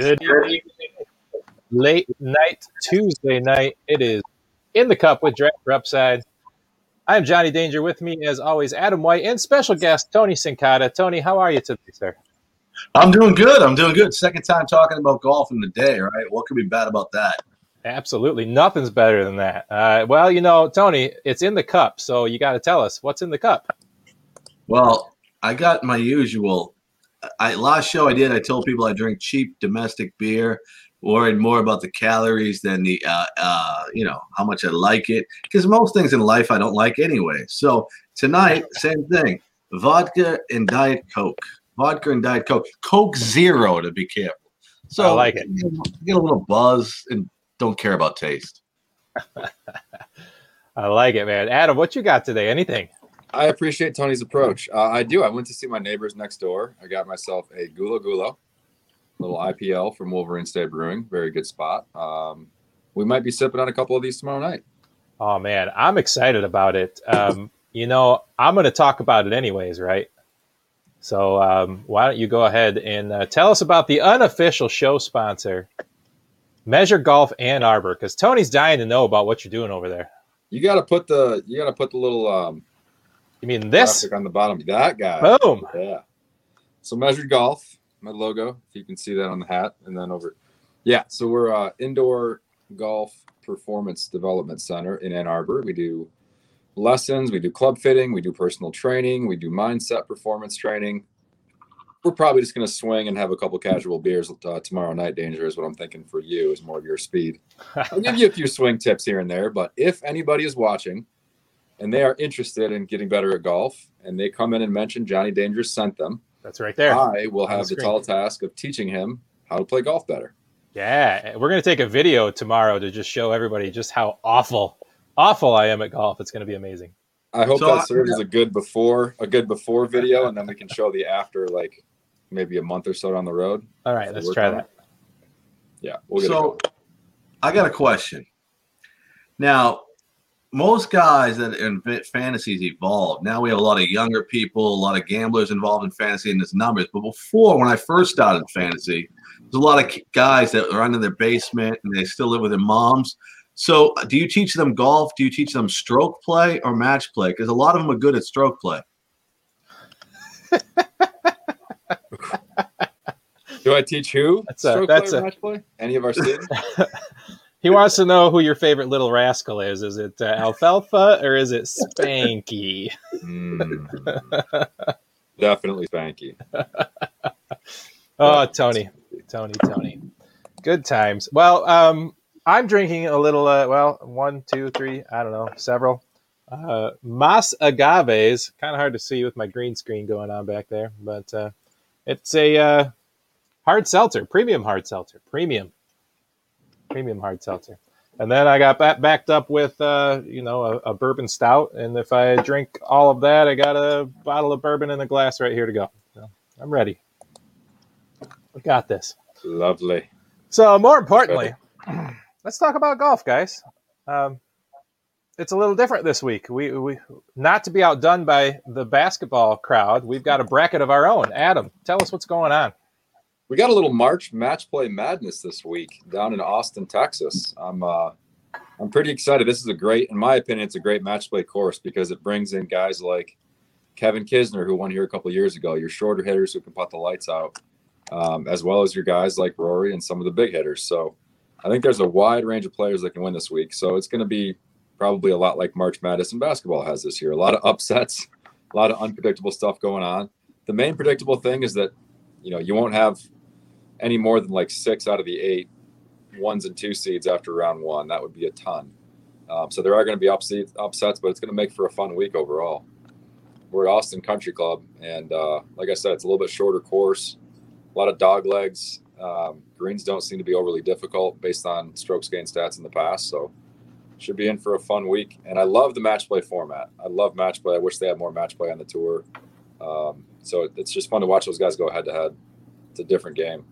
Good evening. Late night Tuesday night. It is in the cup with Draft for Upside. I'm Johnny Danger. With me, as always, Adam White and special guest Tony Cincotta. Tony, how are you today, sir? I'm doing good. I'm doing good. Second time talking about golf in the day, right? What could be bad about that? Absolutely, nothing's better than that. Uh, well, you know, Tony, it's in the cup, so you got to tell us what's in the cup. Well, I got my usual. I last show I did, I told people I drink cheap domestic beer, worried more about the calories than the, uh, uh, you know, how much I like it. Because most things in life I don't like anyway. So tonight, same thing: vodka and diet coke. Vodka and diet coke. Coke zero to be careful. So I like it. Get a little buzz and don't care about taste. I like it, man. Adam, what you got today? Anything? I appreciate Tony's approach. Uh, I do. I went to see my neighbors next door. I got myself a Gulo Gulo, little IPL from Wolverine State Brewing. Very good spot. Um, we might be sipping on a couple of these tomorrow night. Oh man, I'm excited about it. Um, you know, I'm going to talk about it anyways, right? So um, why don't you go ahead and uh, tell us about the unofficial show sponsor, Measure Golf Ann Arbor, because Tony's dying to know about what you're doing over there. You got to put the you got to put the little um, You mean this? graphic on the bottom. That guy. Boom. Yeah. So measured golf, my logo. If you can see that on the hat, and then over. Yeah. So we're uh, indoor golf performance development center in Ann Arbor. We do lessons, we do club fitting, we do personal training, we do mindset performance training. We're probably just going to swing and have a couple casual beers uh, tomorrow night. Danger is what I'm thinking for you is more of your speed. I'll give you a few swing tips here and there, but if anybody is watching and they are interested in getting better at golf and they come in and mention Johnny Dangerous sent them, That's right there. I will on the have the tall task of teaching him how to play golf better. Yeah, we're going to take a video tomorrow to just show everybody just how awful, awful I am at golf. It's going to be amazing. I hope So I- that serves as a good before a good before video, and then we can show the after, like maybe a month or so down the road. All right, let's try on that. Yeah, we'll get so it. I got a question. Now, most guys that in fa- fantasies evolved. Now we have a lot of younger people, a lot of gamblers involved in fantasy and its numbers. But before, when I first started fantasy, there's a lot of guys that are in their basement and they still live with their moms. So, uh, do you teach them golf? Do you teach them stroke play or match play? Because a lot of them are good at stroke play. Do I teach who? That's a- Stroke that's play or a- match play? Any of our students? He wants to know who your favorite little rascal is. Is it uh, Alfalfa or is it Spanky? Mm. Definitely Spanky. Oh, Tony, Tony, Tony. Good times. Well, um, I'm drinking a little. Uh, well, one, two, three. I don't know, several. Uh, Mas agaves. Kind of hard to see with my green screen going on back there, but uh, it's a uh, hard seltzer, premium hard seltzer, premium, premium hard seltzer. And then I got back, backed up with, uh, you know, a, a bourbon stout. And if I drink all of that, I got a bottle of bourbon in a glass right here to go. So I'm ready. We got this. Lovely. So more importantly, let's talk about golf, guys. Um, it's a little different this week. We, we not to be outdone by the basketball crowd. We've got a bracket of our own. Adam, tell us what's going on. We got a little March match play madness this week down in Austin, Texas. I'm uh, I'm pretty excited. This is a great, in my opinion, it's a great match play course because it brings in guys like Kevin Kisner, who won here a couple years ago. Your shorter hitters who can put the lights out, um, as well as your guys like Rory and some of the big hitters. So I think there's a wide range of players that can win this week. So it's going to be probably a lot like March Madness basketball has this year. A lot of upsets, a lot of unpredictable stuff going on. The main predictable thing is that you know you won't have any more than like six out of the eight ones and two seeds after round one. That would be a ton. Um, so there are going to be upsets, upsets, but it's going to make for a fun week overall. we're at Austin Country Club, and uh, like I said, it's a little bit shorter course, a lot of dog legs. Um, greens don't seem to be overly difficult based on strokes gain stats in the past, so should be in for a fun week. And I love the match play format. I love match play. I wish they had more match play on the tour. Um, so it's just fun to watch those guys go head to head. It's a different game.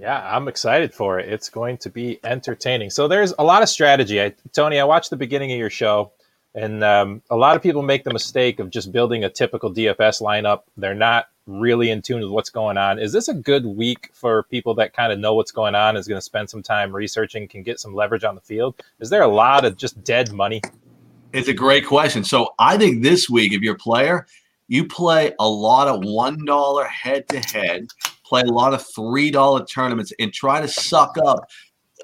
Yeah, I'm excited for it. It's going to be entertaining. So there's a lot of strategy. I, Tony, I watched the beginning of your show, and um, a lot of people make the mistake of just building a typical DFS lineup. They're not really in tune with what's going on. Is this a good week for people that kind of know what's going on, is going to spend some time researching, can get some leverage on the field? Is there a lot of just dead money? It's a great question. So I think this week, if you're a player, you play a lot of $1 head to head play a lot of three dollar tournaments and try to suck up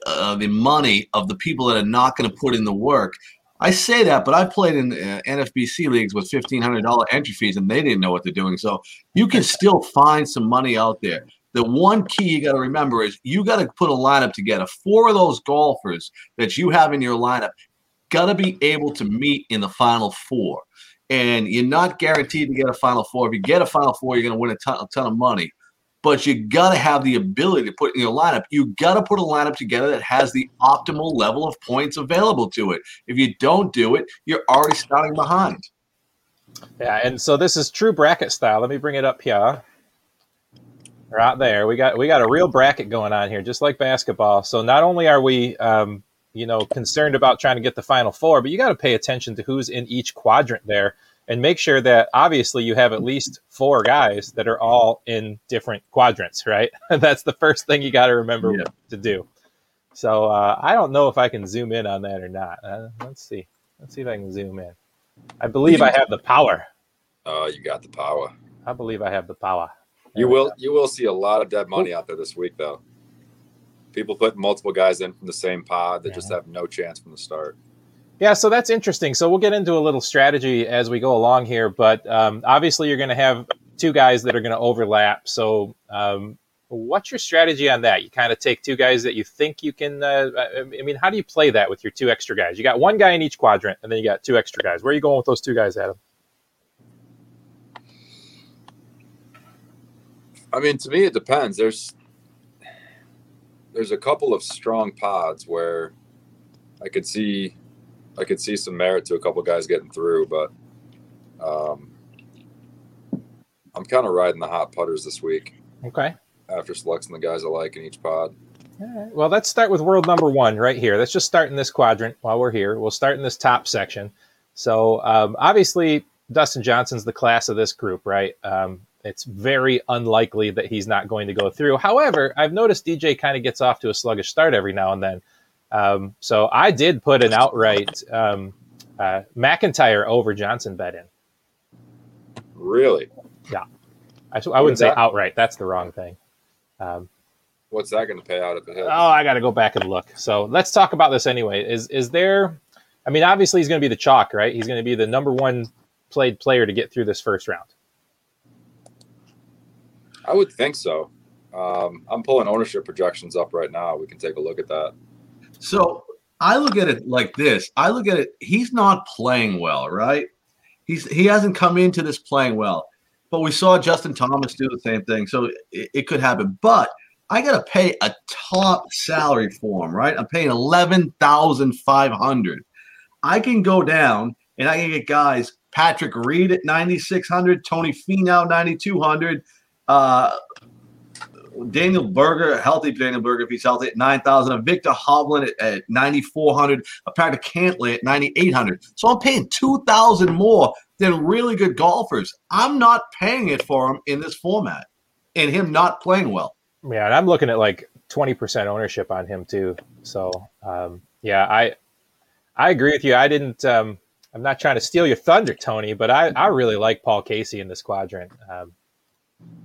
uh, the money of the people that are not going to put in the work. I say that, but I've played in uh, NFBC leagues with fifteen hundred dollar entry fees, and they didn't know what they're doing. So you can still find some money out there. The one key you got to remember is you got to put a lineup together. Four of those golfers that you have in your lineup got to be able to meet in the final four. And you're not guaranteed to get a final four. If you get a final four, you're going to win a ton, a ton of money but you got to have the ability to put in your lineup. You got to put a lineup together that has the optimal level of points available to it. If you don't do it, you're already starting behind. Yeah, and so this is true bracket style. Let me bring it up here. Right there, we got we got a real bracket going on here, just like basketball. So not only are we, um, you know, concerned about trying to get the final four, but you got to pay attention to who's in each quadrant there and make sure that obviously you have at least four guys that are all in different quadrants, right? That's the first thing you got to remember yeah. to do. So uh, I don't know if I can zoom in on that or not. Uh, let's see. Let's see if I can zoom in. I believe I have the power. Oh, you got the power. I believe I have the power. There you will. You will see a lot of dead money out there this week, though. People putting multiple guys in from the same pod that yeah. just have no chance from the start. Yeah, so that's interesting. So we'll get into a little strategy as we go along here, but um, obviously you're going to have two guys that are going to overlap. So um, what's your strategy on that? You kind of take two guys that you think you can. Uh, I mean, how do you play that with your two extra guys? You got one guy in each quadrant, and then you got two extra guys. Where are you going with those two guys, Adam? I mean, to me, it depends. There's there's a couple of strong pods where I could see I could see some merit to a couple guys getting through, but um, I'm kind of riding the hot putters this week. Okay. After selecting the guys I like in each pod. All right. Well, let's start with world number one right here. Let's just start in this quadrant while we're here. We'll start in this top section. So um, obviously, Dustin Johnson's the class of this group, right? Um, it's very unlikely that he's not going to go through. However, I've noticed DJ kind of gets off to a sluggish start every now and then. Um, so I did put an outright um, uh, MacIntyre over Johnson bet in. Really? Yeah. I, I wouldn't say that? outright. That's the wrong thing. Um, What's that going to pay out if it hits? Oh, I got to go back and look. So let's talk about this anyway. Is is there? I mean, obviously he's going to be the chalk, right? He's going to be the number one played player to get through this first round. I would think so. Um, I'm pulling ownership projections up right now. We can take a look at that. So I look at it like this. I look at it. He's not playing well, right? He's he hasn't come into this playing well. But we saw Justin Thomas do the same thing, so it, it could happen. But I got to pay a top salary for him, right? I'm paying eleven thousand five hundred. I can go down and I can get guys Patrick Reed at ninety six hundred, Tony Finau ninety two hundred, uh, Daniel Berger, healthy Daniel Berger if he's healthy at 9,000, a Viktor Hovland at, at 9,400, a Patrick Cantlay at 9,800. So I'm paying 2,000 more than really good golfers. I'm not paying it for him in this format and him not playing well. Yeah, and I'm looking at like 20% ownership on him too. So, um, yeah, I I agree with you. I didn't um, I'm not trying to steal your thunder, Tony, but I, I really like Paul Casey in this quadrant. Um,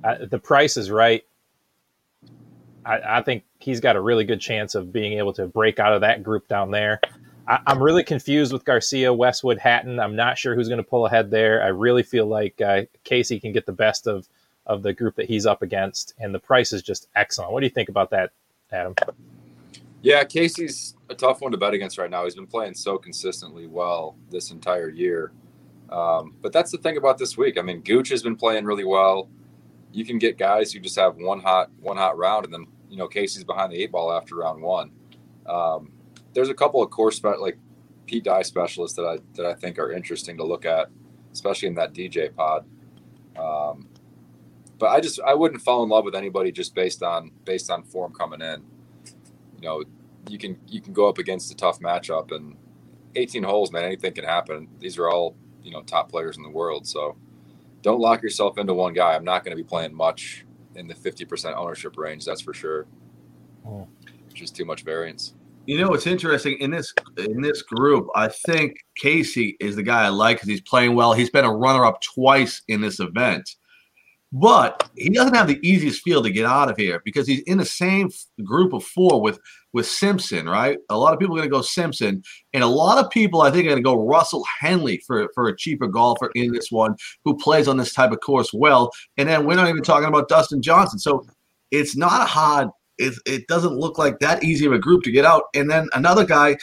I, the price is right. I, I, think he's got a really good chance of being able to break out of that group down there. I, am really confused with Garcia, Westwood, Hatton. I'm not sure who's going to pull ahead there. I really feel like uh, Casey can get the best of of the group that he's up against, and the price is just excellent. What do you think about that, Adam? Yeah, Casey's a tough one to bet against right now. He's been playing so consistently well this entire year. Um, but that's the thing about this week. I mean, Gooch has been playing really well. You can get guys who just have one hot one hot round, and then you know Casey's behind the eight ball after round one. Um, there's a couple of course spe- like Pete Dye specialists that I that I think are interesting to look at, especially in that DJ pod. Um, but I just I wouldn't fall in love with anybody just based on based on form coming in. You know, you can you can go up against a tough matchup and 18 holes, man, anything can happen. These are all you know top players in the world, so don't lock yourself into one guy. I'm not going to be playing much in the 50% ownership range, that's for sure. Oh. Just too much variance. You know what's interesting in this in this group? I think Casey is the guy I like because he's playing well. He's been a runner up twice in this event, but he doesn't have the easiest field to get out of here because he's in the same group of four with with Simpson. Right? A lot of people are going to go Simpson, and a lot of people I think are going to go Russell Henley for for a cheaper golfer in this one who plays on this type of course well. And then we're not even talking about Dustin Johnson. So it's not a hard it, it doesn't look like that easy of a group to get out. And then another guy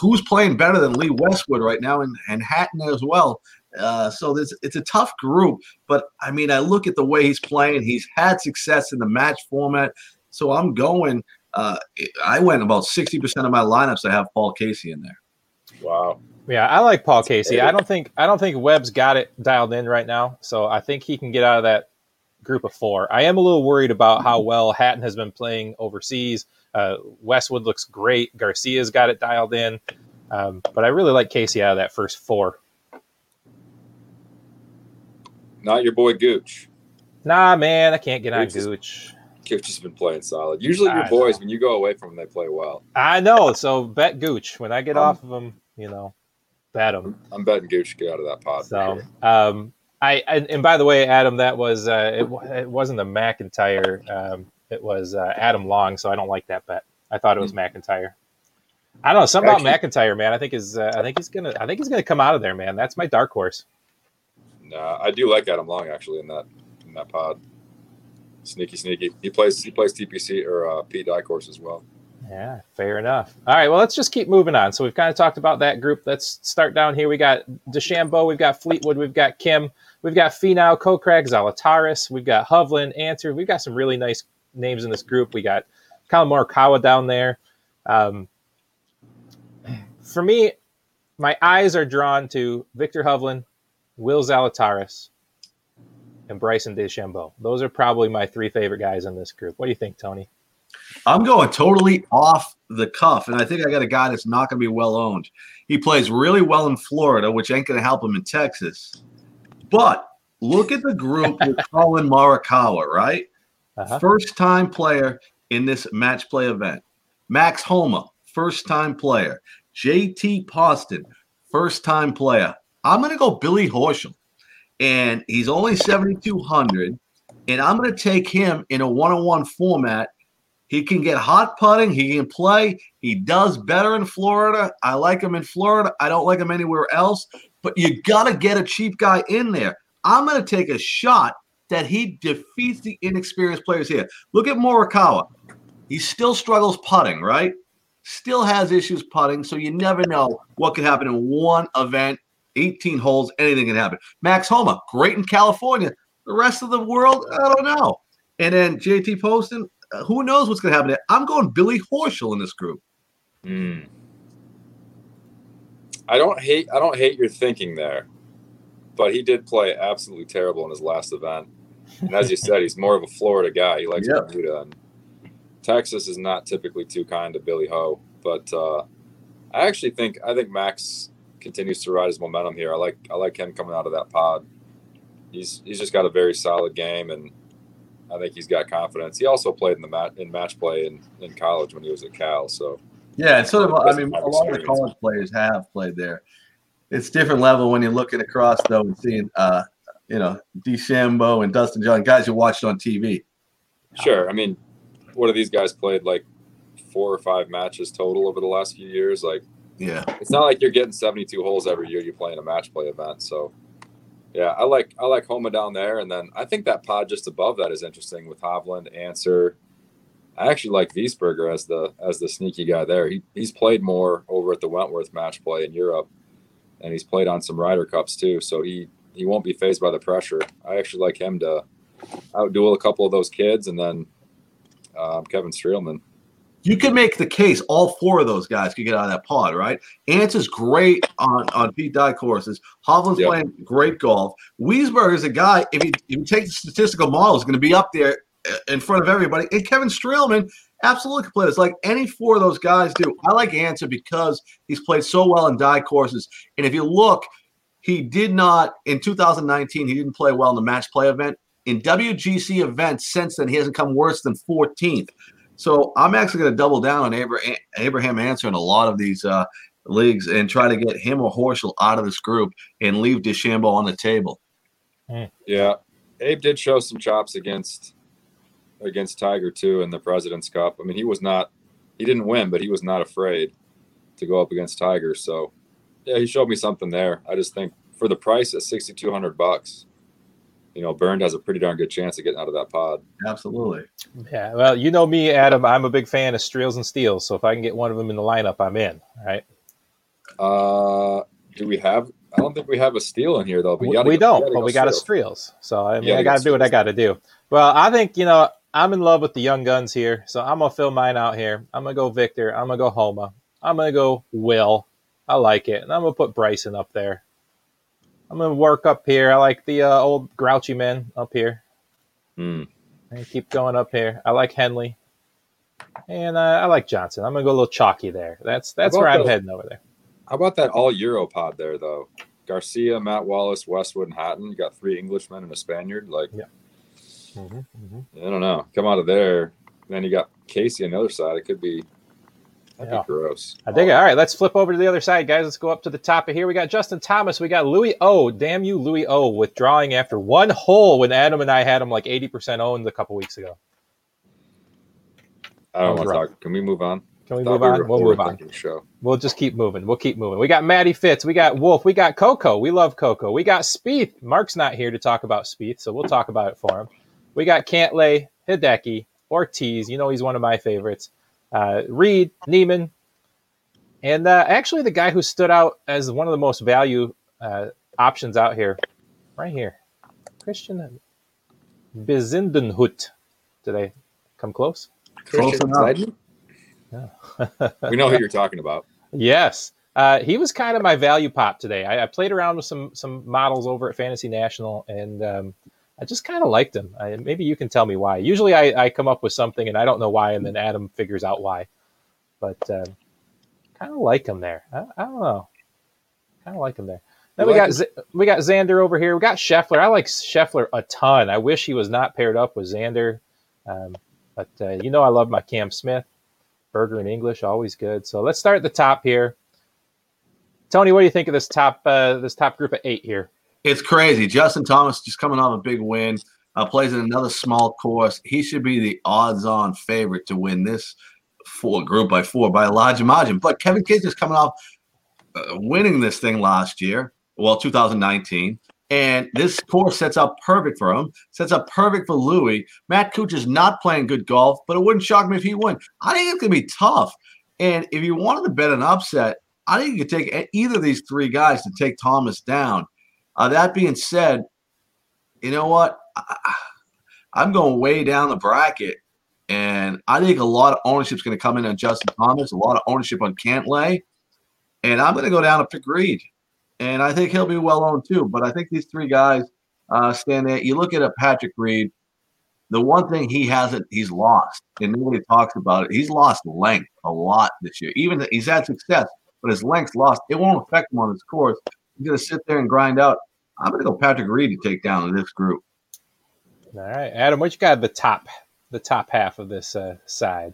who's playing better than Lee Westwood right now, and, and Hatton as well. Uh, so this it's a tough group, but I mean, I look at the way he's playing. He's had success in the match format, so I'm going. Uh, I went about sixty percent of my lineups. I have Paul Casey in there. Wow. Yeah, I like Paul Casey. I don't think I don't think Webb's got it dialed in right now, so I think he can get out of that group of four. I am a little worried about how well Hatton has been playing overseas. Uh, Westwood looks great. Garcia's got it dialed in. Um, but I really like Casey out of that first four. Not your boy Gooch. Nah, man, I can't get on Gooch. Gooch has been playing solid. Usually, your I boys, know. when you go away from them, they play well. I know. So bet Gooch. When I get um, off of them, you know, bet them. I'm betting Gooch get out of that pod. So, um, I and, and, by the way, Adam, that was uh, it, it wasn't a MacIntyre. Um, it was uh, Adam Long, so I don't like that bet. I thought it was mm-hmm. MacIntyre. I don't know something Actually, about MacIntyre, man. I think is uh, I think he's gonna I think he's gonna come out of there, man. That's my dark horse. Nah, I do like Adam Long actually in that in that pod. Sneaky, sneaky. He plays he plays TPC or uh, Pete Dye course as well. Yeah, fair enough. All right, well, let's just keep moving on. So we've kind of talked about that group. Let's start down here. We got DeChambeau, we've got Fleetwood, we've got Kim, we've got Finau, Kokrak, Zalatoris, we've got Hovland, Ancer. We've got some really nice names in this group. We got Collin Morikawa down there. Um, for me, my eyes are drawn to Viktor Hovland, Will Zalatoris, and Bryson DeChambeau. Those are probably my three favorite guys in this group. What do you think, Tony? I'm going totally off the cuff, and I think I got a guy that's not going to be well owned. He plays really well in Florida, which ain't going to help him in Texas. But look at the group with Collin Morikawa, right? Uh-huh. First time player in this match play event. Max Homa, first time player. JT Poston, first time player. I'm going to go Billy Horschel, and he's only 7,200. And I'm going to take him in a one on one format he can get hot putting. He can play. He does better in Florida. I like him in Florida. I don't like him anywhere else. But you got to get a cheap guy in there. I'm going to take a shot that he defeats the inexperienced players here. Look at Morikawa. He still struggles putting, right? Still has issues putting. So you never know what could happen in one event. 18 holes, anything can happen. Max Homa, great in California. The rest of the world, I don't know. And then JT Poston, uh, who knows what's going to happen? I'm going Billy Horschel in this group. Mm. I don't hate. I don't hate your thinking there, but he did play absolutely terrible in his last event. And as you said, he's more of a Florida guy. He likes yep. Bermuda, and Texas is not typically too kind to Billy Ho. But uh, I actually think I think Max continues to ride his momentum here. I like I like him coming out of that pod. He's he's just got a very solid game and I think he's got confidence. He also played in the match in match play in, in college when he was at Cal. So yeah, it's sort of. I mean, a lot of the college players have played there. It's different level when you're looking across though and seeing, uh, you know, DeChambeau and Dustin John, guys you watched on TV. Sure, I mean, what are these guys played like four or five matches total over the last few years? Like, yeah, it's not like you're getting 72 holes every year. you play in a match play event, so yeah, I like I like Homa down there, and then I think that pod just above that is interesting with Hovland, Ancer. I actually like Wiesberger as the as the sneaky guy there. He he's played more over at the Wentworth match play in Europe. and he's played on some Ryder Cups too, so he he won't be phased by the pressure. I actually like him to outduel a couple of those kids, and then um, Kevin Streelman. You could make the case all four of those guys could get out of that pod, right? Ants is great on, on Pete Dye courses. Hovland's Yep. playing great golf. Wiesberg is a guy, if you, if you take the statistical model, is going to be up there uh, in front of everybody. And Kevin Streelman absolutely can play this like any four of those guys do. I like Ancer because he's played so well in Dye courses. And if you look, he did not, in 2019, he didn't play well in the match play event. In WGC events since then, he hasn't come worse than 14th. So I'm actually going to double down on Abraham, Abraham Ancer in a lot of these uh, leagues and try to get him or Horschel out of this group and leave DeChambeau on the table. Yeah, Abe did show some chops against against Tiger too in the President's Cup. I mean, he was not he didn't win, but he was not afraid to go up against Tiger. So yeah, he showed me something there. I just think for the price at sixty two hundred bucks, you know, Bernd has a pretty darn good chance of getting out of that pod. Absolutely. Yeah, well, you know me, Adam. I'm a big fan of Streels and Steels, so if I can get one of them in the lineup, I'm in. Right. Uh, do we have? I don't think we have a steel in here though. But We, we go- don't, but go we got a Steele. Streels. So I mean, I got got to do what I got to do. Well, I think you know I'm in love with the young guns here, so I'm gonna fill mine out here. I'm gonna go Viktor. I'm gonna go Homa. I'm gonna go Will. I like it, and I'm gonna put Bryson up there. I'm gonna work up here. I like the uh, old grouchy men up here. Hmm. And keep going up here. I like Henley, and uh, I like Johnson. I'm gonna go a little chalky there. That's that's where I'm the- heading over there. How about that all Euro pod there though? Garcia, Matt Wallace, Westwood, and Hatton. You got three Englishmen and a Spaniard. Like hmm I don't know. Come out of there. Then you got Casey on the other side. It could be that'd Yeah. be gross. I dig it. All right, let's flip over to the other side, guys. Let's go up to the top of here. We got Justin Thomas. We got Louis O. Damn you, Louis O. Withdrawing after one hole when Adam and I had him like 80% owned a couple weeks ago. I don't want to talk. Can we move on? Can we move we on? were We'll move on. Show. We'll just keep moving. We'll keep moving. We got Matty Fitz. We got Wolff. We got Coco. We love Coco. We got Spieth. Mark's not here to talk about Spieth, so we'll talk about it for him. We got Cantlay, Hideki, Ortiz. You know he's one of my favorites. Uh, Reed, Niemann, and uh, actually the guy who stood out as one of the most value uh, options out here, right here, Christiaan Bezuidenhout. Did I come close? Close Christian enough. Seidman? We know who you're talking about. Yes. Uh, he was kind of my value pop today. I, I played around with some some models over at Fantasy National, and um, I just kind of liked him. I, maybe you can tell me why. Usually, I, I come up with something and I don't know why, and then Adam figures out why. But uh, kind of like him there. I, I don't know. Kind of like him there. Then You we like got Z- we got Xander over here. We got Scheffler. I like Scheffler a ton. I wish he was not paired up with Xander, um, but uh, you know I love my Cam Smith. Berger in English, always good. So let's start at the top here. Tony, what do you think of this top uh, this top group of eight here? It's crazy. Justin Thomas just coming off a big win, uh, plays in another small course. He should be the odds-on favorite to win this four group by four by a large margin. But Kevin Kidd is coming off uh, winning this thing last year, well, 2019. And this course sets up perfect for him, sets up perfect for Louis. Matt Cooch is not playing good golf, but it wouldn't shock me if he won. I think it's going to be tough. And if you wanted to bet an upset, I think you could take either of these three guys to take Thomas down. Uh, that being said, you know what? I, I'm going way down the bracket, and I think a lot of ownership is going to come in on Justin Thomas, a lot of ownership on Cantlay, and I'm going to go down to pick Reed, and I think he'll be well owned too. But I think these three guys uh, stand there. You look at a Patrick Reed. The one thing he hasn't, he's lost, and nobody talks about it. He's lost length a lot this year. Even he's had success, but his length's lost. It won't affect him on his course. He's going to sit there and grind out. I'm going to go Patrick Reed to take down this group. All right, Adam, what you got at the top the top half of this uh, side?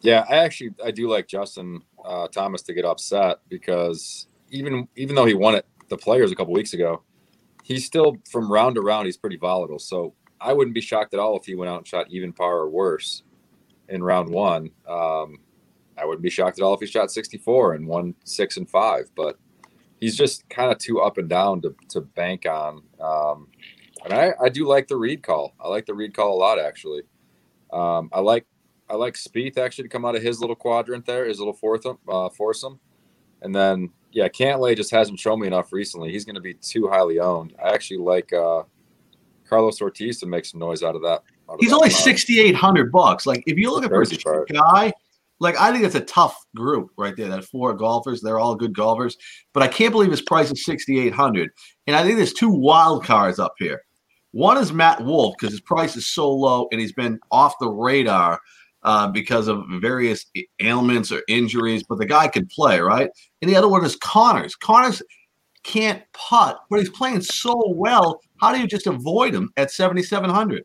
Yeah, I actually I do like Justin uh, Thomas to get upset because even even though he won it the players a couple weeks ago, he's still from round to round he's pretty volatile. So I wouldn't be shocked at all if he went out and shot even par or worse in round one. Um, I wouldn't be shocked at all if he shot 64 and won six and five. But he's just kind of too up and down to to bank on. Um, and I, I do like the Reed call. I like the Reed call a lot actually. Um, I like I like Spieth actually to come out of his little quadrant there, his little fourth uh, foursome, and then yeah, Cantlay just hasn't shown me enough recently. He's going to be too highly owned. I actually like uh, Carlos Ortiz to make some noise out of that. Out of He's that only sixty eight hundred bucks. Like if you look at a guy, like I think it's a tough group right there. That four golfers, they're all good golfers, but I can't believe his price is sixty eight hundred. And I think there's two wild cards up here. One is Matt Wolff because his price is so low and he's been off the radar uh, because of various ailments or injuries. But the guy can play, right? And the other one is Conners. Conners can't putt, but he's playing so well. How do you just avoid him at seventy seven hundred?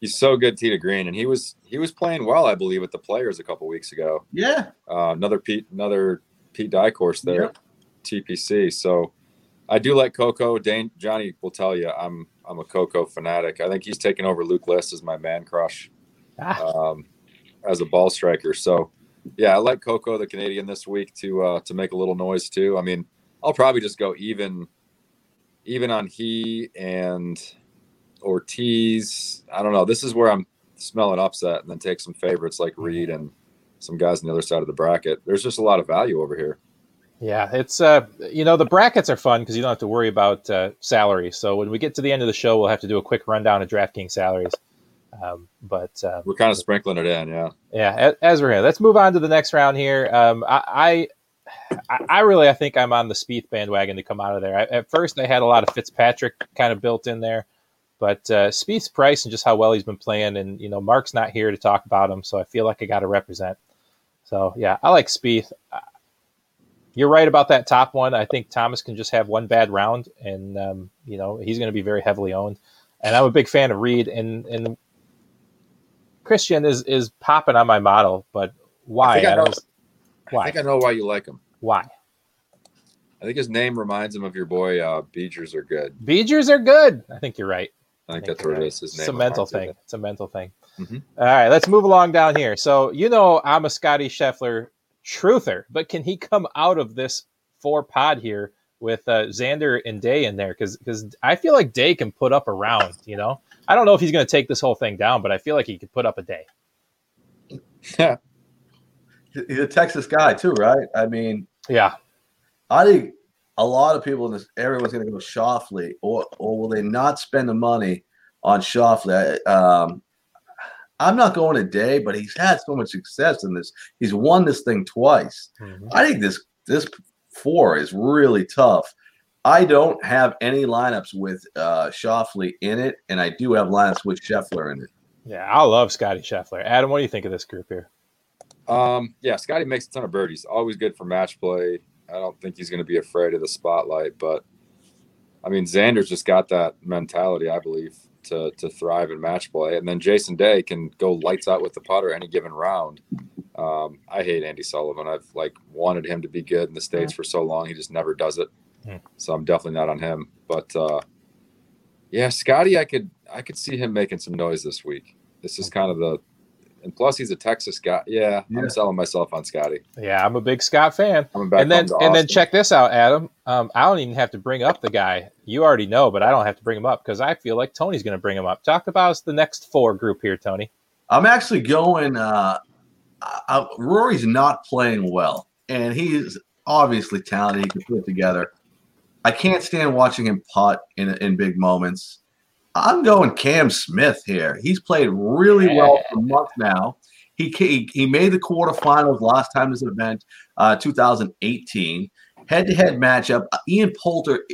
He's so good, to Green, and he was he was playing well, I believe, with the players a couple weeks ago. Yeah. Uh, another Pete another Pete Dye course there, Yep. TPC. So I do like Coco. Dane Johnny will tell you I'm I'm a Coco fanatic. I think he's taken over Luke List as my man crush Ah, um, as a ball striker. So yeah, I like Coco the Canadian this week to uh, to make a little noise too. I mean, I'll probably just go even even on he and Ortiz. I don't know. This is where I'm smelling upset, and then take some favorites like Reed and some guys on the other side of the bracket. There's just a lot of value over here. yeah, it's uh, you know, the brackets are fun because you don't have to worry about uh, salary. So when we get to the end of the show, we'll have to do a quick rundown of DraftKings salaries. Um, but uh, We're kind of sprinkling it in, yeah. Yeah, as, as we're here, let's move on to the next round here. Um, I, I, I really, I think I'm on the Spieth bandwagon to come out of there. I, at first, I had a lot of Fitzpatrick kind of built in there, but uh, Spieth's price and just how well he's been playing, and you know, Mark's not here to talk about him, so I feel like I got to represent. So yeah, I like Spieth. You're right about that top one. I think Thomas can just have one bad round, and um, you know he's going to be very heavily owned. And I'm a big fan of Reed, and and Christian is is popping on my model, but why? I think I know- Adams? I Why? think I know why you like him. Why? I think his name reminds him of your boy uh, Beegers are good. Beegers are good. I think you're right. I think I think that's what it is. His name It's a mental reminds me of thing. it. It's a mental thing. Mhm. All right, let's move along down here. So you know I'm a Scotty Scheffler truther, but can he come out of this four pod here with uh, Xander and Day in there? Because because I feel like Day can put up a round. You know, I don't know if he's going to take this whole thing down, but I feel like he could put up a day. Yeah, He's a Texas guy too, right? I mean, Yeah, I think a lot of people in this everyone's going to go Schauffele, or or will they not spend the money on Schauffele? I- Um, I'm not going a day, but he's had so much success in this. He's won this thing twice. Mhm. I think this this four is really tough. I don't have any lineups with uh, Schauffele in it, and I do have lineups with Scheffler in it. yeah. I love Scotty Scheffler. Adam, what do you think of this group here? Um, yeah, Scotty makes a ton of birdies. Always good for match play. I don't think he's going to be afraid of the spotlight, but I mean, Xander's just got that mentality, I believe, to to thrive in match play. And then Jason Day can go lights out with the putter any given round. Um, I hate Andy Sullivan. I've like wanted him to be good in the states for so long. He just never does it. Hmm. So I'm definitely not on him. But uh, yeah, Scotty, I could I could see him making some noise this week. This is kind of the and plus he's a Texas guy. Yeah, Yeah. I'm selling myself on Scotty. Yeah, I'm a big Scott fan. Coming back and then home to and then check this out, Adam. Um, I don't even have to bring up the guy. You already know, but I don't have to bring him up because I feel like Tony's going to bring him up. Talk about us the next four group here, Tony. I'm actually going. Uh, I, I- Rory's not playing well, and he's obviously talented. He can put it together. I can't stand watching him putt in in big moments. I'm going Cam Smith here. He's played really well for months now. He, ca- he made the quarterfinals last time this event, uh, 2018. Head to head matchup. Uh, Ian Poulter.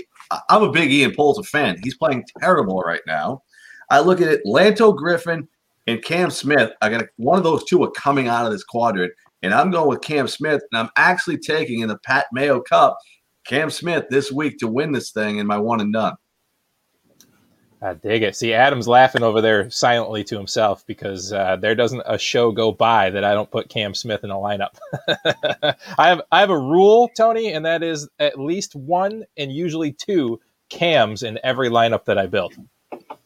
I'm a big Ian Poulter fan. He's playing terrible right now. I look at it. Lanto Griffin and Cam Smith. I got one of those two are coming out of this quadrant, and I'm going with Cam Smith. And I'm actually taking in the Pat Mayo Cup Cam Smith this week to win this thing in my one and done. I dig it. See, Adam's laughing over there silently to himself because uh, there doesn't a show go by that I don't put Cam Smith in a lineup. I have I have a rule, Tony, and that is at least one and usually two Cams in every lineup that I build.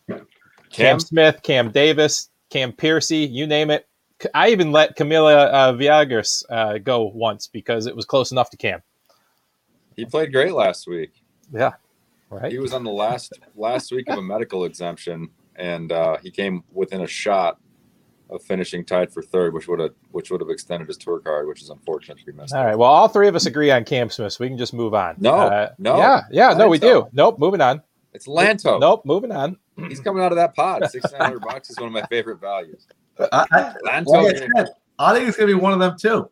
Cam, Cam, Smith, Cam Davis, Cam Piercy, you name it. I even let Camilo uh, Villegas uh, go once because it was close enough to Cam. he played great last week. Yeah, right. He was on the last last week of a medical exemption, and uh, he came within a shot of finishing tied for third, which would have which would have extended his tour card, which is unfortunate to be missed. All right. Well, all three of us agree on Cam Smith, so we can just move on. No, Uh, no. Yeah, yeah, no, we do. Nope, moving on. It's Lanto. Nope, moving on. He's coming out of that pod. Six hundred bucks is one of my favorite values. I, I, Lanto. like I said, I think it's going to be one of them too.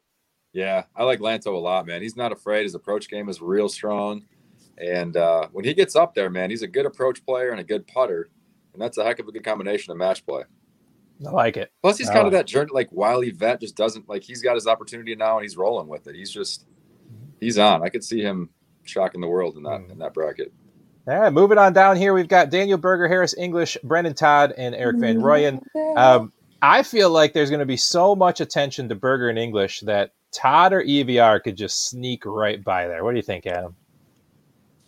Yeah, I like Lanto a lot, man. He's not afraid. His approach game is real strong. And uh, when he gets up there, man, he's a good approach player and a good putter. And that's a heck of a good combination of match play. I like it. Plus, he's I kind of that journey, like wily vet, just doesn't like he's got his opportunity now and he's rolling with it. He's just he's on. I could see him shocking the world in that Mhm. in that bracket. All right, moving on down here, we've got Daniel Berger, Harris English, Brendon Todd, and Erik Van Rooyen. Um, I feel like there's going to be so much attention to Berger and English that Todd or EVR could just sneak right by there. What do you think, Adam?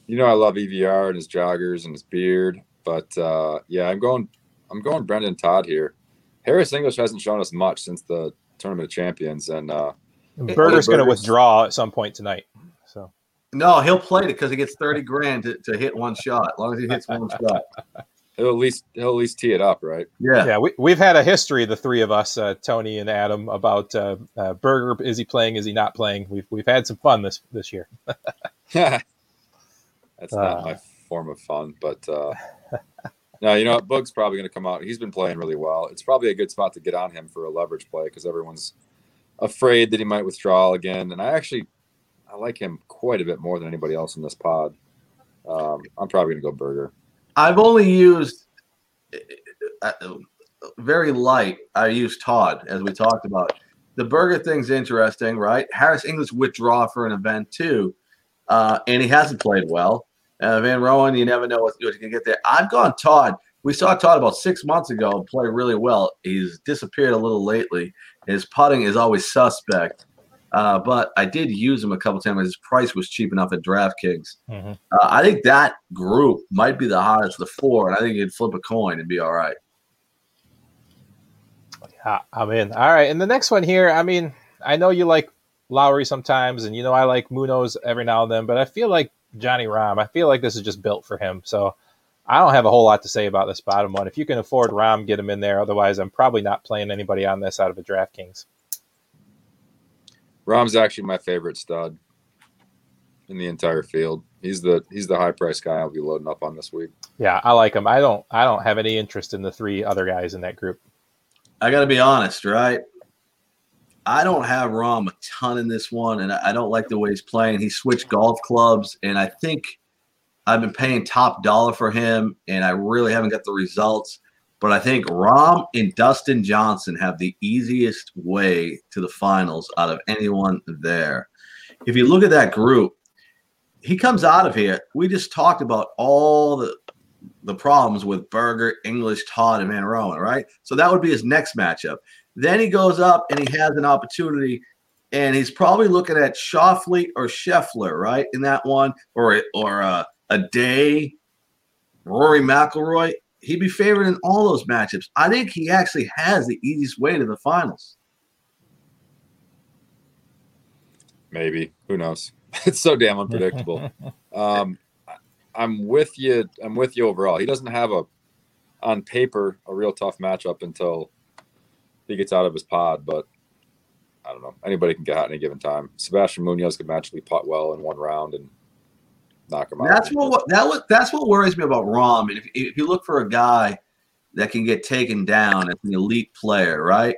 You know, I love EVR and his joggers and his beard, but uh, yeah, I'm going. I'm going Brendon Todd here. Harris English hasn't shown us much since the Tournament of Champions, and uh, Berger's going to withdraw at some point tonight. So No, he'll play it because he gets 30 grand to, to hit one shot, as long as he hits one shot. he'll at least he'll at least tee it up, right? Yeah. yeah, we, we've had a history, the three of us, uh, Tony and Adam, about uh, uh, Berger. Is he playing? Is he not playing? We've we've had some fun this this year. That's not Uh. my form of fun, but uh, no, you know, what? Boog's probably going to come out. He's been playing really well. It's probably a good spot to get on him for a leverage play because everyone's afraid that he might withdraw again. And I actually, I like him quite a bit more than anybody else in this pod. Um, I'm probably going to go Berger. I've only used uh, very light. I used Todd, as we talked about. The Berger thing's interesting, right? Harris English withdraw for an event too, uh, and he hasn't played well. Uh, Van Rooyen, you never know what what you can get there. I've gone Todd. We saw Todd about six months ago play really well. He's disappeared a little lately. His putting is always suspect, uh, but I did use him a couple times. His price was cheap enough at DraftKings. Mm-hmm. Uh, I think that group might be the hottest of the four, and I think you'd flip a coin and be all right. Ah, I'm in. All right, and the next one here. I mean, I know you like Lowry sometimes, and you know I like Munoz every now and then, but I feel like Johnny Rahm. I feel like this is just built for him. So I don't have a whole lot to say about this bottom one. If you can afford Rahm, get him in there. Otherwise, I'm probably not playing anybody on this out of a DraftKings. Rahm's actually my favorite stud in the entire field. He's the he's the high price guy I'll be loading up on this week. Yeah, I like him. I don't. I don't have any interest in the three other guys in that group. I got to be honest, right? I don't have Rahm a ton in this one, and I don't like the way he's playing. He switched golf clubs, and I think I've been paying top dollar for him, and I really haven't got the results. But I think Rahm and Dustin Johnson have the easiest way to the finals out of anyone there. If you look at that group, he comes out of here. We just talked about all the the problems with Berger, English, Todd, and Van Rooyen, right? So that would be his next matchup. Then he goes up and he has an opportunity, and he's probably looking at Schauffele or Scheffler, right? In that one, or or uh, a day, Rory McIlroy. He'd be favored in all those matchups. I think he actually has the easiest way to the finals. Maybe. Who knows? It's so damn unpredictable. um, I'm with you. I'm with you overall. He doesn't have a, on paper, a real tough matchup until he gets out of his pod. But I don't know. Anybody can get hot at any given time. Sebastian Munoz could magically putt well in one round and knock him out. That's what that was. That's what worries me about Rahm. And if, if you look for a guy that can get taken down as an elite player, right?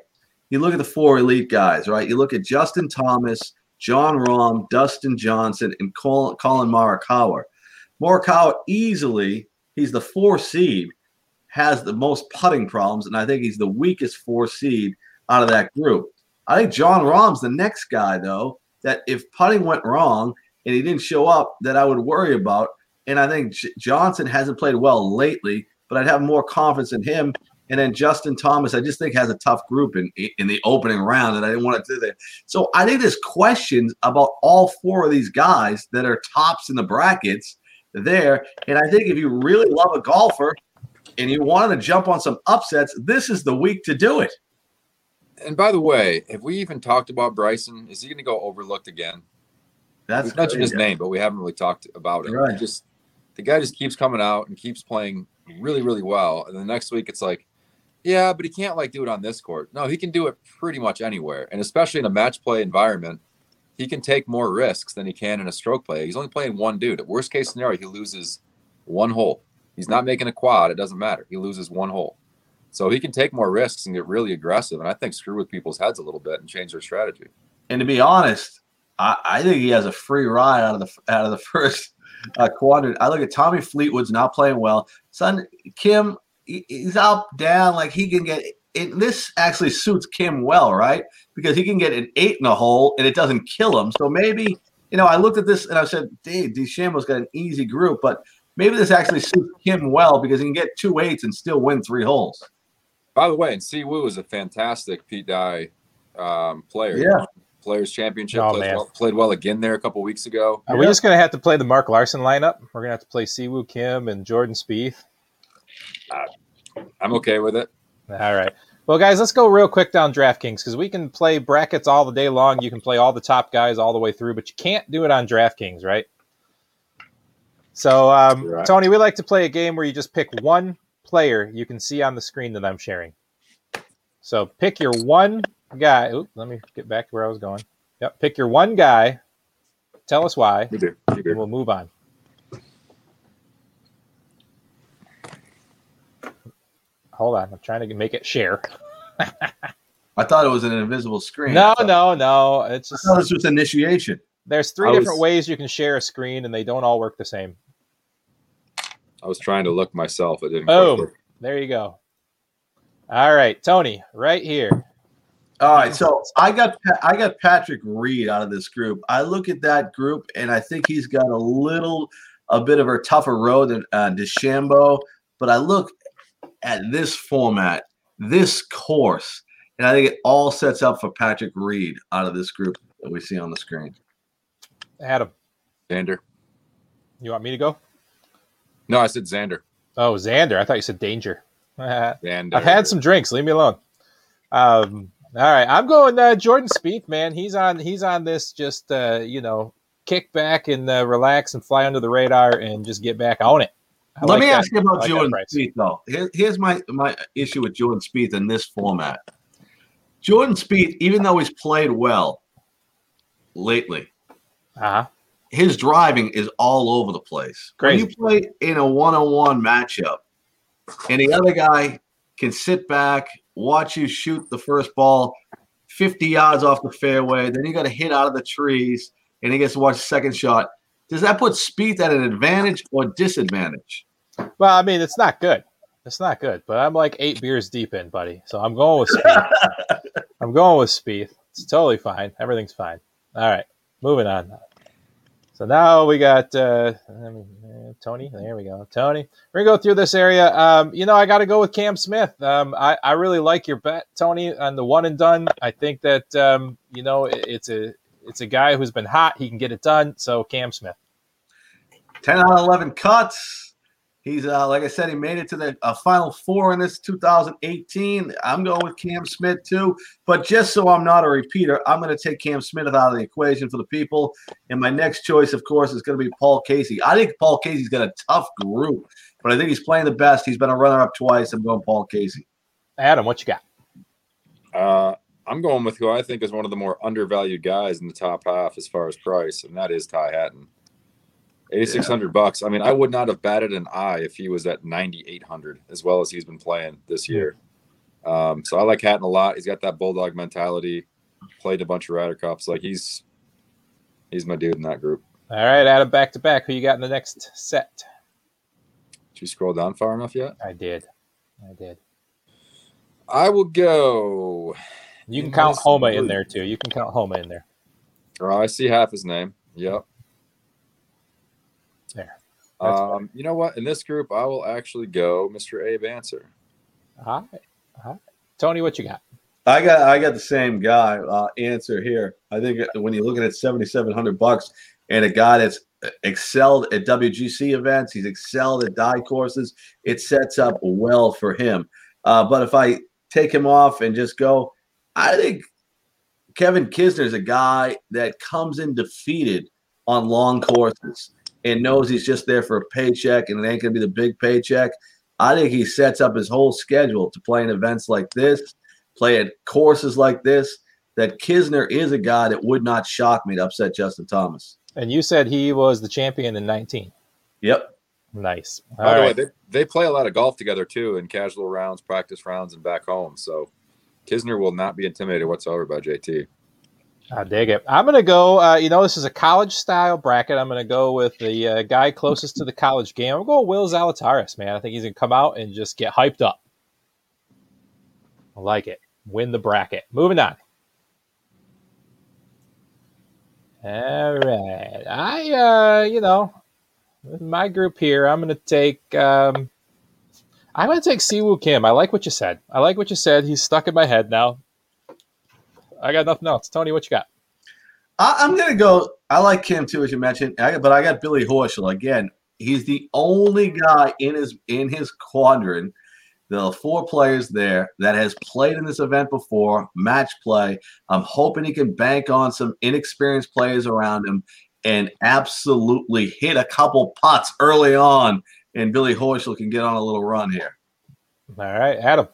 You look at the four elite guys, right? You look at Justin Thomas, Jon Rahm, Dustin Johnson, and Collin, Collin Morikawa. Morikawa easily, he's the four seed, has the most putting problems, and I think he's the weakest four seed out of that group. I think John Rahm's the next guy, though, that if putting went wrong and he didn't show up, that I would worry about. And I think J- Johnson hasn't played well lately, but I'd have more confidence in him. And then Justin Thomas, I just think has a tough group in in the opening round, and I didn't want to do that. So I think there's questions about all four of these guys that are tops in the brackets there. And I think if you really love a golfer and you wanted to jump on some upsets, this is the week to do it. And by the way, have we even talked about Bryson? Is he going to go overlooked again? That's We've mentioned his name, but we haven't really talked about it. Right. Just the guy just keeps coming out and keeps playing really, really well. And the next week, it's like, Yeah, but he can't like do it on this court. No, he can do it pretty much anywhere, and especially in a match play environment, he can take more risks than he can in a stroke play. He's only playing one dude. At worst case scenario, he loses one hole. He's not making a quad. It doesn't matter. He loses one hole. So he can take more risks and get really aggressive, and I think screw with people's heads a little bit and change their strategy. And to be honest, I, I think he has a free ride out of the out of the first uh, quadrant. I look at Tommy Fleetwood's not playing well. Son Kim, he, he's up down like he can get. It, this actually suits Kim well, right? Because he can get an eight in a hole and it doesn't kill him. So maybe you know, I looked at this and I said, "Dave, DeChambeau's got an easy group, but maybe this actually suits Kim well because he can get two eights and still win three holes." By the way, and Si Woo is a fantastic Pete Dye um, player. Yeah. Players Championship Oh, played, man. well, played well again there a couple weeks ago. Are we just going to have to play the Mark Larson lineup? We're going to have to play Si Woo Kim and Jordan Spieth. I'm okay with it. All right. Well, guys, let's go real quick down DraftKings because we can play brackets all the day long. You can play all the top guys all the way through, but you can't do it on DraftKings, right? So, um, Right. Tony, we like to play a game where you just pick one player you can see on the screen that I'm sharing. So, pick your one guy. Let me get back to where I was going. Yep. Pick your one guy. Tell us why, We do. And do. we'll move on. Hold on. I'm trying to make it share. I thought it was an invisible screen. No, I thought, no, no. It's I just thought this was initiation. there's three I was- different ways you can share a screen, and they don't all work the same. I was trying to look myself. It didn't. Boom. There you go. All right, Tony, right here. All right, so I got I got Patrick Reed out of this group. I look at that group and I think he's got a little a bit of a tougher road than uh, DeChambeau. But I look at this format, this course, and I think it all sets up for Patrick Reed out of this group that we see on the screen. Adam, Xander. you want me to go? No, I said Xander. Oh, Xander. I thought you said danger. Xander. I've had some drinks. Leave me alone. Um, all right, I'm going uh, Jordan Spieth, man. He's on. He's on this. Just uh, you know, kick back and uh, relax and fly under the radar and just get back on it. I Let like me that. ask you about like Jordan price. Spieth, though. Here, here's my my issue with Jordan Spieth in this format. Jordan Spieth, even though he's played well lately, Uh-huh. His driving is all over the place. Crazy. When you play in a one-on-one matchup, and the other guy can sit back, watch you shoot the first ball 50 yards off the fairway, then you got to hit out of the trees, and he gets to watch the second shot. Does that put Spieth at an advantage or disadvantage? Well, I mean, it's not good. It's not good, but I'm like eight beers deep in, buddy. So I'm going with Spieth. I'm going with Spieth. It's totally fine. Everything's fine. All right, moving on. So now we got uh, uh, Tony. There we go, Tony. We're gonna go through this area. Um, you know, I got to go with Cam Smith. Um, I, I really like your bet, Tony, on the one and done. I think that um, you know it- it's a it's a guy who's been hot. He can get it done. So Cam Smith. 10 out of 11 cuts. He's, uh, like I said, he made it to the uh, final four in this 2018. I'm going with Cam Smith too. But just so I'm not a repeater, I'm going to take Cam Smith out of the equation for the people. And my next choice, of course, is going to be Paul Casey. I think Paul Casey's got a tough group, but I think he's playing the best. He's been a runner up twice. I'm going Paul Casey. Adam, what you got? Uh, I'm going with who I think is one of the more undervalued guys in the top half as far as price, and that is Ty Hatton. 8600 bucks. I mean, I would not have batted an eye if he was at 9800 as well as he's been playing this year. Um, so I like Hatton a lot. He's got that bulldog mentality. Played a bunch of Ryder Cups. Like he's he's my dude in that group. All right, Adam, back to back. Who you got in the next set? Did you scroll down far enough yet? I did. I did. I will go. You can count Homa in there too. You can count Homa in there. Oh, I see half his name. Yep. There. That's Um, you know what? In this group, I will actually go Mr. Abe Ancer. All right. All right. Tony, what you got? I got I got the same guy uh, Ancer here. I think when you're looking at 7,700 bucks and a guy that's excelled at WGC events, he's excelled at Dye courses. It sets up well for him. Uh, but if I take him off and just go, I think Kevin Kisner is a guy that comes in defeated on long courses and knows he's just there for a paycheck and it ain't going to be the big paycheck. I think he sets up his whole schedule to play in events like this, play at courses like this. That Kisner is a guy that would not shock me to upset Justin Thomas. And you said he was the champion in 19. Yep. Nice. All By the way, they, they play a lot of golf together too in casual rounds, practice rounds, and back home. So Kisner will not be intimidated whatsoever by JT. I dig it. I'm going to go, uh, you know, this is a college style bracket. I'm going to go with the uh, guy closest to the college game. I'm going Will Zalatoris, man. I think he's going to come out and just get hyped up. I like it. Win the bracket. Moving on. All right. I, uh, you know, my group here, I'm going to take, um, I'm going to take Si Woo Kim. I like what you said. I like what you said. He's stuck in my head now. I got nothing else. Tony, what you got? I, I'm gonna go. I like Kim too, as you mentioned, I, but I got Billy Horschel again. He's the only guy in his in his quadrant. There are four players there that has played in this event before, match play. I'm hoping he can bank on some inexperienced players around him and absolutely hit a couple putts early on, and Billy Horschel can get on a little run here. All right, Adam.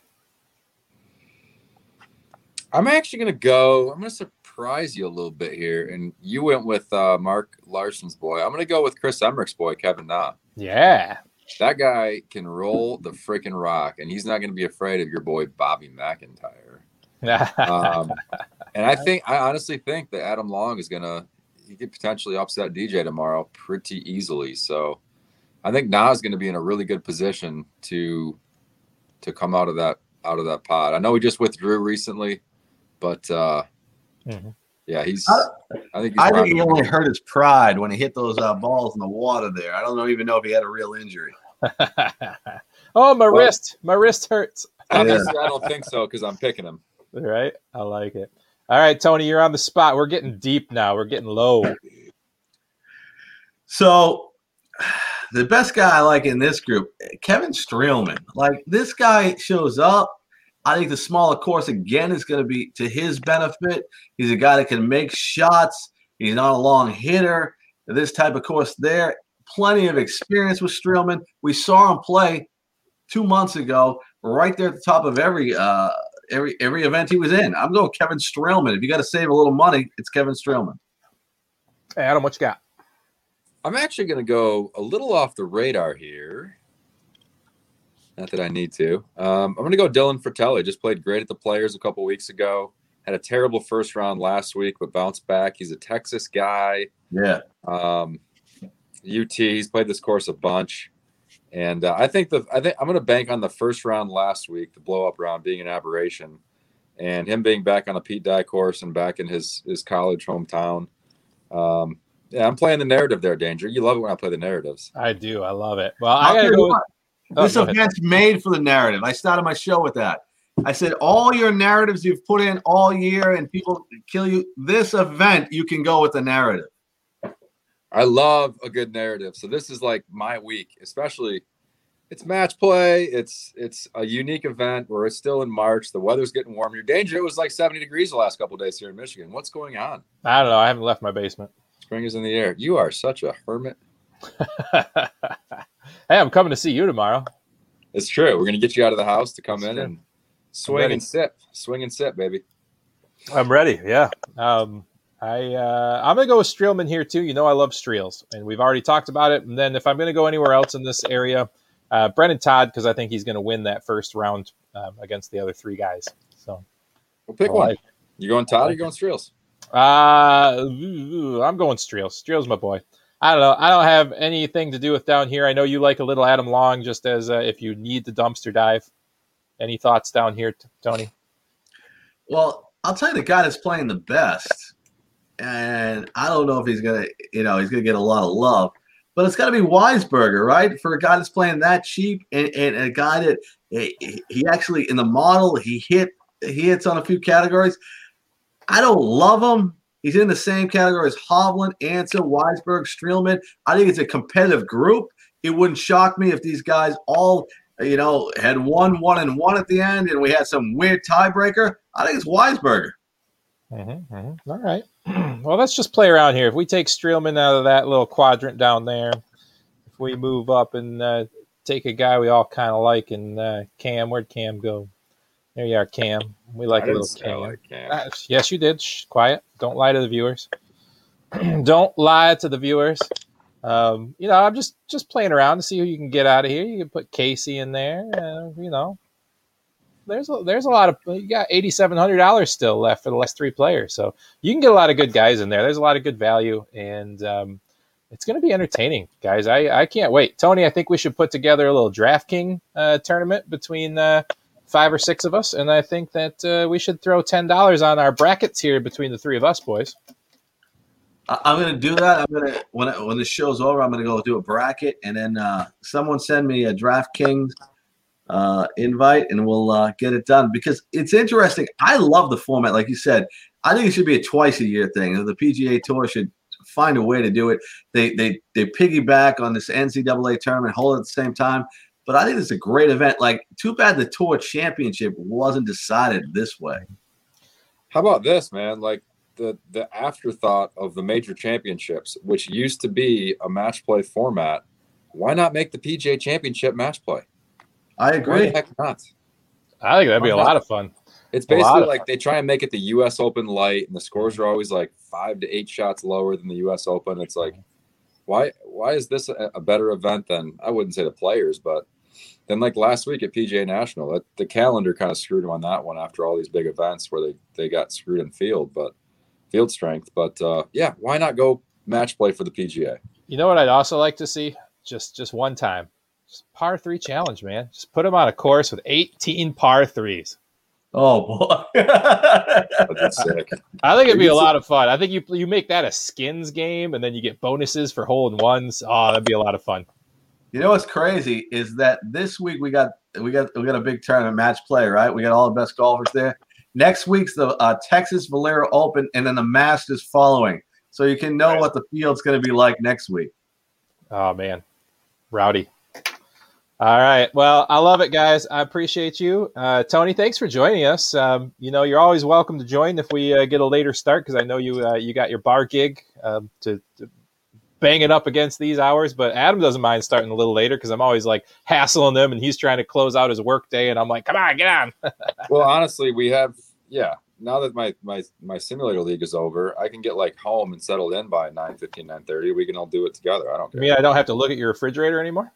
I'm actually going to go. I'm going to surprise you a little bit here. And you went with uh, Mark Larson's boy. I'm going to go with Chris Emmerich's boy, Kevin Na. Yeah. That guy can roll the freaking rock, and he's not going to be afraid of your boy, Bobby MacIntyre. Um, and I think, I honestly think that Adam Long is going to, he could potentially upset DJ tomorrow pretty easily. So I think Na is going to be in a really good position to, to come out of that, out of that pod. I know he just withdrew recently, but, uh, Mhm. yeah, he's, I- I think he's I think he only hurt his pride when he hit those uh, balls in the water there. I don't know, even know if he had a real injury. oh, my Well- wrist. My wrist hurts. Obviously, I don't think so because I'm picking him. All right. I like it. All right, Tony, you're on the spot. We're getting deep now. We're getting low. So, the best guy I like in this group, Kevin Streelman. Like this guy shows up. I think the smaller course again is going to be to his benefit. He's a guy that can make shots. He's not a long hitter. This type of course there, plenty of experience with Streelman. We saw him play two months ago, right there at the top of every uh, every every event he was in. I'm going Kevin Streelman. If you got to save a little money, it's Kevin Streelman. Hey, Adam, what you got? I'm actually going to go a little off the radar here. Not that I need to. Um, I'm going to go Dylan Frittelli. Just played great at the Players a couple weeks ago. Had a terrible first round last week, but bounced back. He's a Texas guy. Yeah. Um, UT. He's played this course a bunch, and uh, I think the I think I'm going to bank on the first round last week, the blow up round, being an aberration, and him being back on a Pete Dye course and back in his his college hometown. Um, yeah, I'm playing the narrative there, Danger. You love it when I play the narratives. I do. I love it. Well, I I'll got to go. With, what, oh, this go ahead. event's made for the narrative. I started my show with that. I said all your narratives you've put in all year and people kill you. This event you can go with the narrative. I love a good narrative. So this is like my week, especially it's match play. It's it's a unique event where it's still in March. The weather's getting warm. Your danger. It was like 70 degrees the last couple days here in Michigan. What's going on? I don't know. I haven't left my basement. Spring is in the air. You are such a hermit. hey, I'm coming to see you tomorrow. It's true. We're gonna get you out of the house to come That's in true. and swing and sip, swing and sip, baby. I'm ready. Yeah. Um, I uh, I'm gonna go with Streelman here too. You know I love Streels, and we've already talked about it. And then if I'm gonna go anywhere else in this area, uh, Brendon Todd because I think he's gonna win that first round um, against the other three guys. So We'll pick I one. like- You going Todd or you going Streels? Uh, I'm going Streels. Streels, my boy. I don't know. I don't have anything to do with down here. I know you like a little Adam Long, just as uh, if you need the dumpster dive. Any thoughts down here, Tony? Well, I'll tell you the guy that's playing the best, and I don't know if he's gonna, you know, he's gonna get a lot of love, but it's got to be Wiesberger, right? For a guy that's playing that cheap, and, and a guy that he actually in the model he hit he hits on a few categories. I don't love him. He's in the same category as Hovland, Ansel, Weisberg, Streelman. I think it's a competitive group. It wouldn't shock me if these guys all, you know, had one, one, and one at the end, and we had some weird tiebreaker. I think it's Wiesberger. Mm-hmm, All right. well, let's just play around here. If we take Streelman out of that little quadrant down there, if we move up and uh, take a guy we all kind of like and uh, Cam. Where'd Cam go? There you are, Cam. We like I a little Cam. like Cam. Uh, yes, you did. Shh, quiet. Don't lie to the viewers. Don't lie to the viewers. Um, you know, I'm just just playing around to see who you can get out of here. You can put Casey in there. Uh, you know, there's a, there's a lot of you got eighty seven hundred dollars still left for the last three players, so you can get a lot of good guys in there. There's a lot of good value, and um, it's going to be entertaining, guys. I I can't wait. Tony, I think we should put together a little DraftKings uh, tournament between. Uh, Five or six of us, and I think that uh, we should throw ten dollars on our brackets here between the three of us, boys. I'm gonna do that. I'm gonna when I, when the show's over, I'm gonna go do a bracket, and then uh, someone send me a DraftKings uh, invite, and we'll uh, get it done. Because it's interesting. I love the format, like you said. I think it should be a twice a year thing. The PGA Tour should find a way to do it. They they they piggyback on this NCAA tournament, hold it at the same time. But I think it's a great event. Like, too bad the Tour Championship wasn't decided this way. How about this, man? Like the the afterthought of the major championships, which used to be a match play format. Why not make the PGA Championship match play? I Why agree. the heck not? I think that'd be a not? lot of fun. It's basically of like they try and make it the U.S. Open light, and the scores are always like five to eight shots lower than the U.S. Open. It's like, why why is this a, a better event than I wouldn't say the players, but then like last week at PGA National, that the calendar kind of screwed them on that one after all these big events where they they got screwed in field, but field strength. But uh, yeah, why not go match play for the PGA? You know what I'd also like to see? Just just one time. Just par three challenge, man. Just put them on a course with 18 par threes. Oh boy. That's sick. I think it'd be a lot of fun. I think you you make that a skins game, and then you get bonuses for hole in ones. Oh, that'd be a lot of fun. You know what's crazy is that this week we got we got we got a big tournament match play, right? We got all the best golfers there. Next week's the uh, Texas Valero Open, and then the Masters following. So you can know Right. what the field's going to be like next week. Oh man, rowdy. All right. Well, I love it, guys. I appreciate you, uh, Tony. Thanks for joining us. Um, you know, you're always welcome to join if we uh, get a later start because I know you uh, you got your bar gig um, to, to bang it up against these hours. But Adam doesn't mind starting a little later because I'm always like hassling him, and he's trying to close out his work day, and I'm like, come on, get on. well, honestly, we have yeah. Now that my my my simulator league is over, I can get like home and settled in by 9 9:30. We can all do it together. I don't I care. mean, I don't have to look at your refrigerator anymore.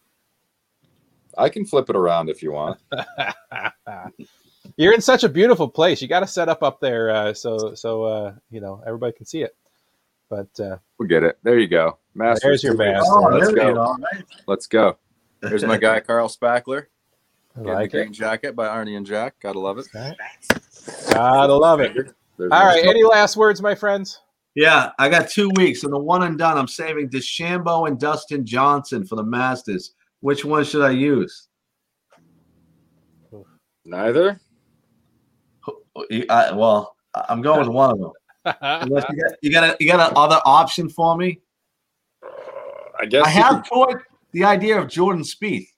I can flip it around if you want. You're in such a beautiful place. You got to set up up there uh, so so uh, you know everybody can see it. But uh, We get it. There you go. Masters. There's your master. Oh, Let's there go. go. Right. Let's go. There's my guy Carl Spackler. I Getting like the it. green jacket by Arnie and Jack. Gotta love it. Gotta love it. There's All my- Any last words, my friends? Yeah, I got two weeks, and the one and done. I'm saving DeChambeau and Dustin Johnson for the Masters. Which one should I use? Neither. I, well, I'm going with one of them. Unless you got you got a, you got another option for me. I guess I have toyed the idea of Jordan Spieth.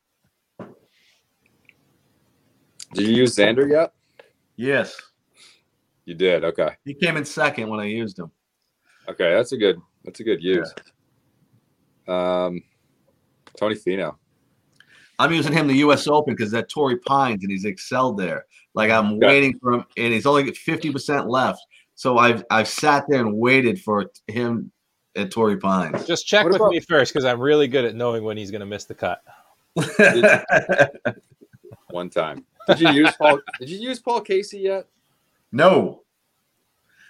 Did you use Xander yet? Yes, You did. Okay. he came in second when I used him. Okay. That's a good. That's a good use. Um, Tony Finau. I'm using him the U.S. Open because that Torrey Pines and he's excelled there. Like I'm Yeah. waiting for him, and he's only got 50 percent left. So I've I've sat there and waited for him at Torrey Pines. Just check What with about- me first because I'm really good at knowing when he's going to miss the cut. One time. Did you use Paul? Did you use Paul Casey yet? no,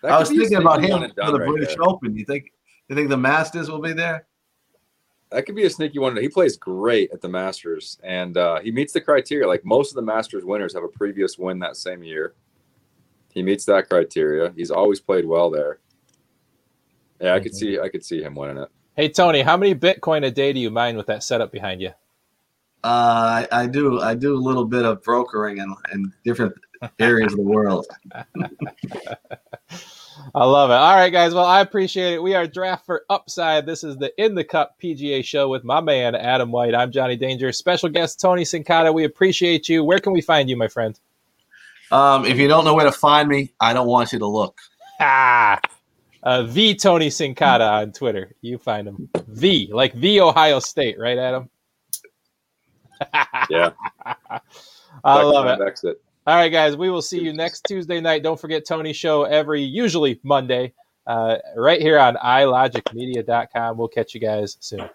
That I was thinking about him for the right British there. Open. You think you think the Masters will be there? That could be a sneaky one. He plays great at the Masters, and uh, he meets the criteria. Like most of the Masters winners have a previous win that same year. He meets that criteria. He's always played well there. Yeah, I could Mhm. see. I could see him winning it. Hey Tony, how many Bitcoin a day do you mine with that setup behind you? Uh, I, I do. I do a little bit of brokering in, in different areas of the world. I love it. All right, guys. Well, I appreciate it. We are Draft for Upside. This is the In the Cup PGA show with my man Adam White. I'm Johnny Danger. Special guest Tony Cincotta. We appreciate you. Where can we find you, my friend? Um, if you don't know where to find me, I don't want you to look. Ah, uh, the Tony Cincotta on Twitter. You find him. The like the Ohio State, right, Adam? Yeah, I love it. Exit. All right, guys, we will see you next Tuesday night. Don't forget Tony's show every, usually Monday, uh, right here on ilogicmedia.com. We'll catch you guys soon.